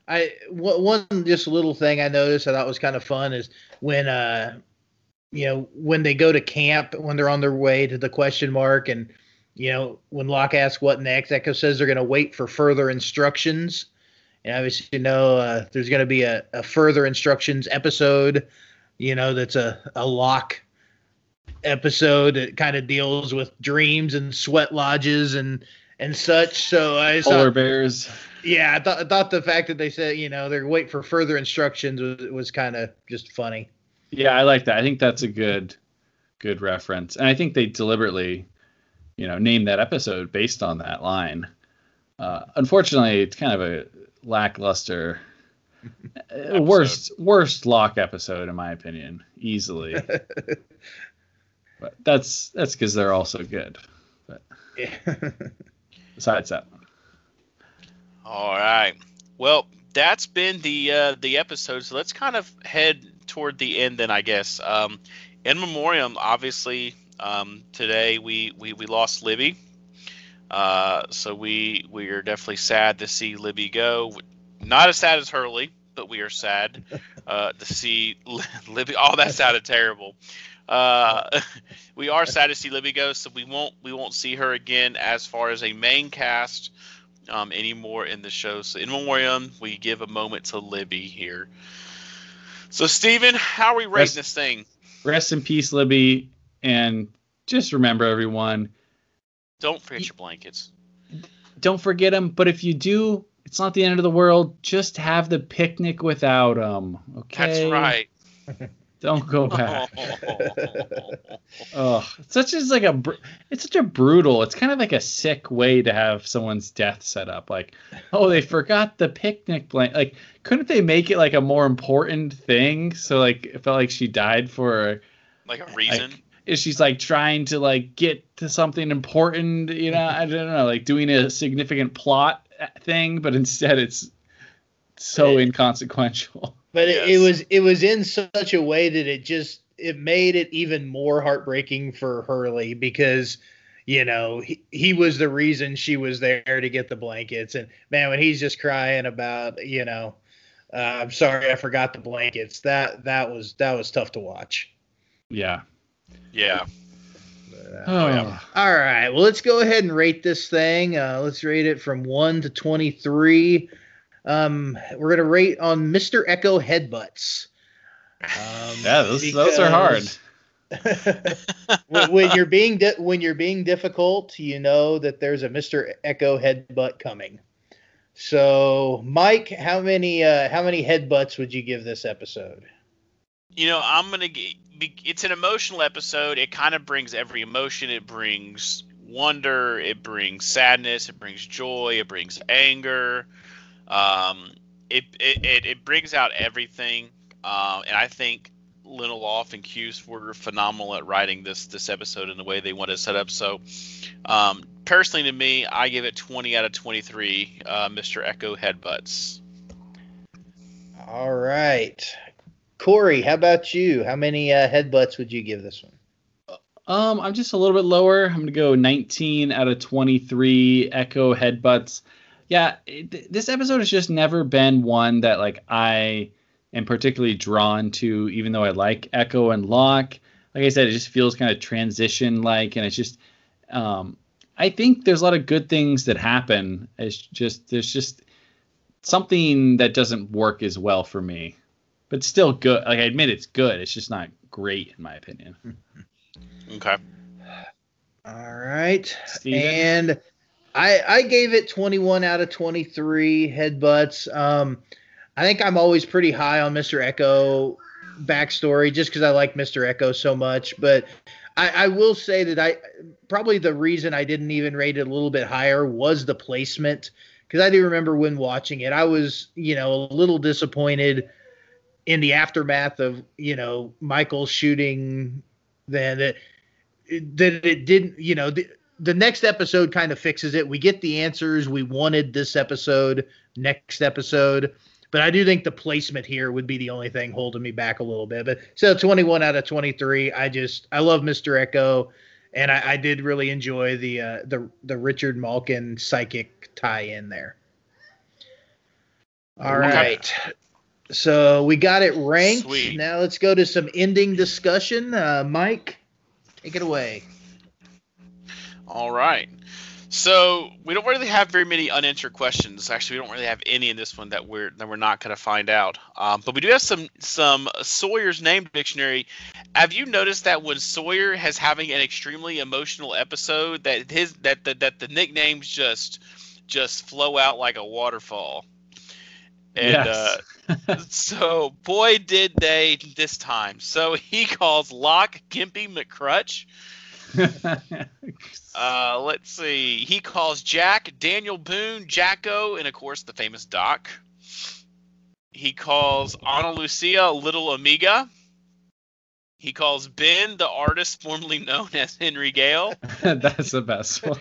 I one just little thing I noticed I thought was kind of fun is when uh you know when they go to camp when they're on their way to the question mark and you know when Locke asks what next Eko says they're going to wait for further instructions and obviously you know uh, there's going to be a, a further instructions episode you know that's a a Locke episode that kind of deals with dreams and sweat lodges and and such so I polar bears yeah, I thought, I thought the fact that they said, you know, they're wait for further instructions was, was kind of just funny. Yeah, I like that. I think that's a good good reference. And I think they deliberately, you know, named that episode based on that line. Uh, unfortunately, it's kind of a lackluster uh, worst worst Locke episode in my opinion, easily. but that's that's cuz they're also good. Yeah. Besides that. All right. Well, that's been the uh, the episode. So let's kind of head toward the end then, I guess. Um, in memoriam, obviously, um, today we, we we lost Libby. Uh, so we we are definitely sad to see Libby go. Not as sad as Hurley, but we are sad uh, to see Libby. Oh, that sounded terrible. Uh, we are sad to see Libby go, so we won't we won't see her again as far as a main cast um, anymore in the show. So in memoriam, we give a moment to Libby here. So Steven, how are we rating rest, this thing? Rest in peace, Libby, and just remember, everyone. Don't forget your blankets. Don't forget them. But if you do, it's not the end of the world. Just have the picnic without them. Okay. That's right. Don't go back. oh, such as like a it's such a brutal. It's kind of like a sick way to have someone's death set up. Like, oh, they forgot the picnic blanket. Like, couldn't they make it like a more important thing? So like, it felt like she died for like a reason. Like, is she's like trying to like get to something important? You know, I don't know, like doing a significant plot uh, thing, but instead it's so inconsequential but yes. it, it, was it was in such a way that it just it made it even more heartbreaking for Hurley because you know he, he was the reason she was there to get the blankets and man when he's just crying about you know uh, I'm sorry I forgot the blankets that that was that was tough to watch yeah yeah oh. yeah. All right. Well, let's go ahead and rate this thing. Uh, let's rate it from 1 to 23. Um, we're gonna rate on Mr. Eko headbutts. Um, yeah, those, those are hard. when, when, you're being di- when you're being difficult, you know that there's a Mr. Eko headbutt coming. So, Mike, how many uh, how many headbutts would you give this episode? You know, I'm gonna. Get, it's an emotional episode. It kind of brings every emotion. It brings wonder. It brings sadness. It brings joy. It brings anger. Um, it, it, it brings out everything, uh, and I think Lindelof and Cuse were phenomenal at writing this this episode in the way they wanted to set up. So, um, personally, to me, I give it 20 out of 23. Uh, Mr. Eko headbutts. All right, Corey, how about you? How many uh, headbutts would you give this one? Um, I'm just a little bit lower. I'm gonna go 19 out of 23 Eko headbutts yeah, it, this episode has just never been one that like I am particularly drawn to, even though I like Eko and Locke. Like I said, it just feels kind of transition like, and it's just, um, I think there's a lot of good things that happen. It's just there's just something that doesn't work as well for me, but still good. Like I admit it's good. It's just not great in my opinion. Okay. All right. Steven? And I I gave it 21 out of 23 headbutts. Um, I think I'm always pretty high on Mr. Eko backstory just because I like Mr. Eko so much. But I, I, will say that I probably the reason I didn't even rate it a little bit higher was the placement because I do remember when watching it, I was you know a little disappointed in the aftermath of you know Michael shooting then that that it didn't you know. The, the next episode kind of fixes it. We get the answers we wanted this episode, next episode. But I do think the placement here would be the only thing holding me back a little bit. But so 21 out of 23. I just I love Mr. Eko, and I, I did really enjoy the uh, the the Richard Malkin psychic tie in there. All right. So we got it ranked. Sweet. Now let's go to some ending discussion. Uh, Mike, take it away. All right. So we don't really have very many unanswered questions. Actually, we don't really have any in this one that we're that we're not going to find out. Um, but we do have some some Sawyer's name dictionary. Have you noticed that when Sawyer has having an extremely emotional episode, that his that that, that the nicknames just just flow out like a waterfall. And yes. uh, so, boy, did they this time. So he calls Locke Gimpy McCrutch uh, let's see. He calls Jack Daniel Boone, Jacko, and of course the famous Doc. He calls Ana Lucia Little Amiga. He calls Ben the artist formerly known as Henry Gale. That's the best one.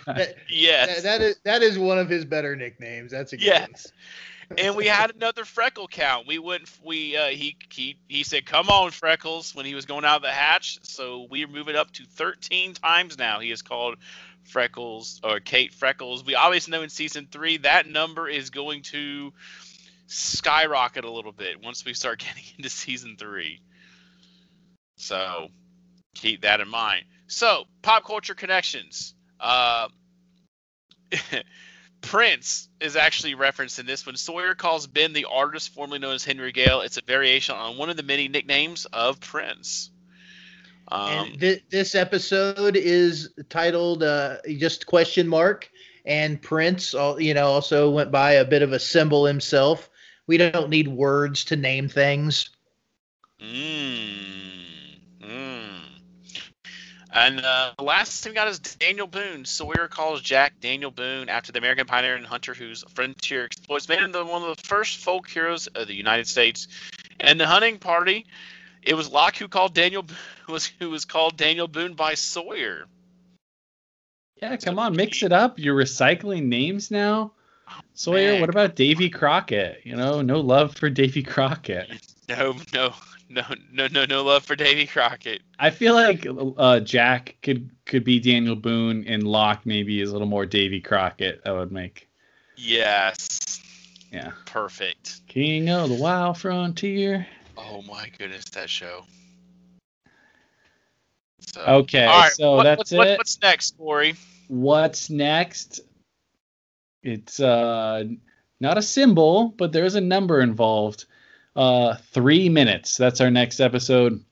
yes. That, that is that is one of his better nicknames. That's a good yes. One. And we had another freckle count. We went. We uh, he he he said, "Come on, freckles!" when he was going out of the hatch. So we move it up to 13 times now. He is called Freckles or Kate Freckles. We obviously know in season three that number is going to skyrocket a little bit once we start getting into season three. So keep that in mind. So pop culture connections. Uh, Prince is actually referenced in this one. Sawyer calls Ben the artist formerly known as Henry Gale. It's a variation on one of the many nicknames of Prince. Um, and th- this episode is titled uh, just question mark. And Prince, you know, also went by a bit of a symbol himself. We don't need words to name things. Mm. And uh, the last thing we got is Daniel Boone. Sawyer calls Jack Daniel Boone after the American pioneer and hunter whose frontier exploits made him the, one of the first folk heroes of the United States. And the hunting party, it was Locke who called Daniel was who was called Daniel Boone by Sawyer. Yeah, come on, mix it up. You're recycling names now. Sawyer, man. what about Davy Crockett? You know, no love for Davy Crockett. No, no, no, no, no, no love for Davy Crockett. I feel like uh, Jack could could be Daniel Boone, and Locke maybe is a little more Davy Crockett. That would make. Yes. Yeah. Perfect. King of the Wild Frontier. Oh my goodness, that show. So, okay, right, so what, that's what, it. What's next, Corey? What's next? It's uh not a symbol, but there's a number involved uh, three minutes. That's our next episode.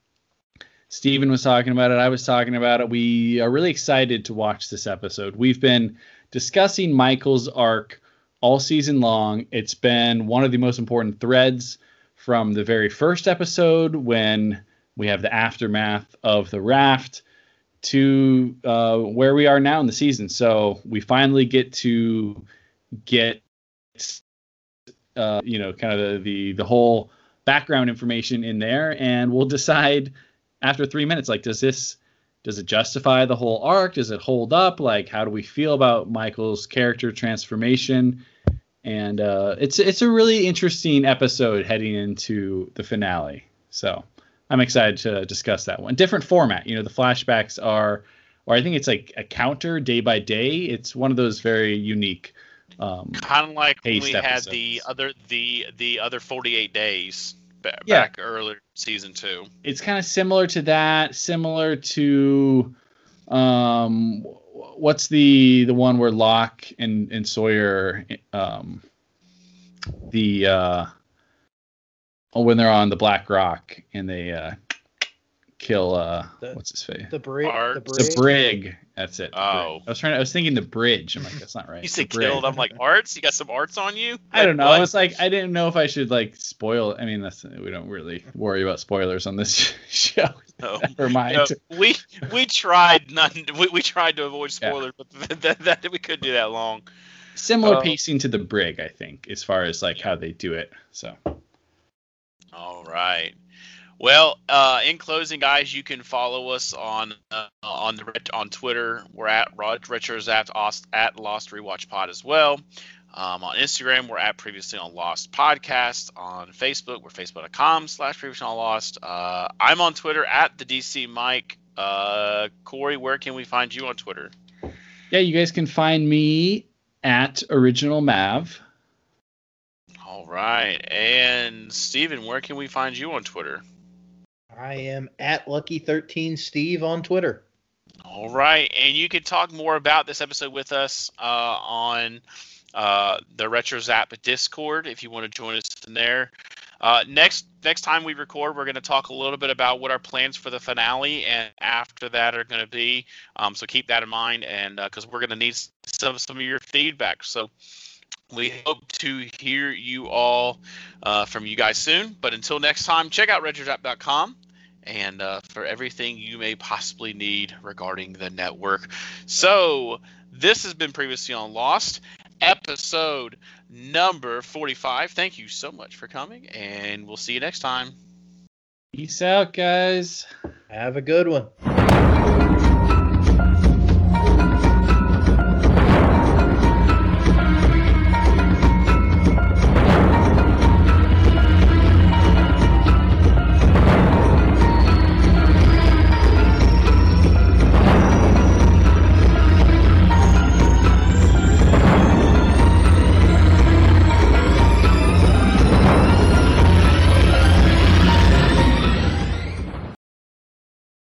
Steven was talking about it. I was talking about it. We are really excited to watch this episode. We've been discussing Michael's arc all season long. It's been one of the most important threads from the very first episode when we have the aftermath of the raft to uh, where we are now in the season. So we finally get to get uh, you know, kind of the, the the whole background information in there, and we'll decide after three minutes, like, does this does it justify the whole arc? Does it hold up? Like, how do we feel about Michael's character transformation? And uh, it's it's a really interesting episode heading into the finale. So I'm excited to discuss that one. Different format, you know. The flashbacks are, or I think it's like a counter day by day. It's one of those very unique um, kind of like when we episodes. had the other the the other 48 days back, yeah. back earlier season two. It's kind of similar to that, similar to um, what's the the one where Locke and and Sawyer um, the uh, oh when they're on the Black Rock and they uh, kill uh the, what's his face? the brig the brig. the brig. That's it oh. I was trying to, i was thinking the bridge. I'm like that's not right. You said killed. I'm like arts? You got some arts on you? I don't know. What? i was like i didn't know if i should like spoil i mean that's we don't really worry about spoilers on this show. No, Never mind. No, we we tried not we, we tried to avoid spoilers yeah. but that, that, that we couldn't do that long. Similar um, pacing to the brig i think as far as like how they do it so. All right well, uh, in closing, guys, you can follow us on uh, on the on Twitter. We're at RetroZapped at Lost Rewatch Pod as well. Um, on Instagram, we're at Previously on Lost Podcast. On Facebook, we're facebook.com slash Previously on Lost. Uh, I'm on Twitter at the DC Mike. Uh, Corey, where can we find you on Twitter? Yeah, you guys can find me at Original Mav. All right, and Steven, where can we find you on Twitter? I am at Lucky13 Steve on Twitter. All right, and you can talk more about this episode with us uh, on uh, the RetroZap Discord if you want to join us in there. Uh, next next time we record, we're going to talk a little bit about what our plans for the finale and after that are going to be. Um, so keep that in mind, and because uh, we're going to need some some of your feedback. So we hope to hear you all uh, from you guys soon. But until next time, check out RetroZap.com and uh, for everything you may possibly need regarding the network. So, this has been previously on Lost, episode number 45. Thank you so much for coming, and we'll see you next time. Peace out, guys. Have a good one.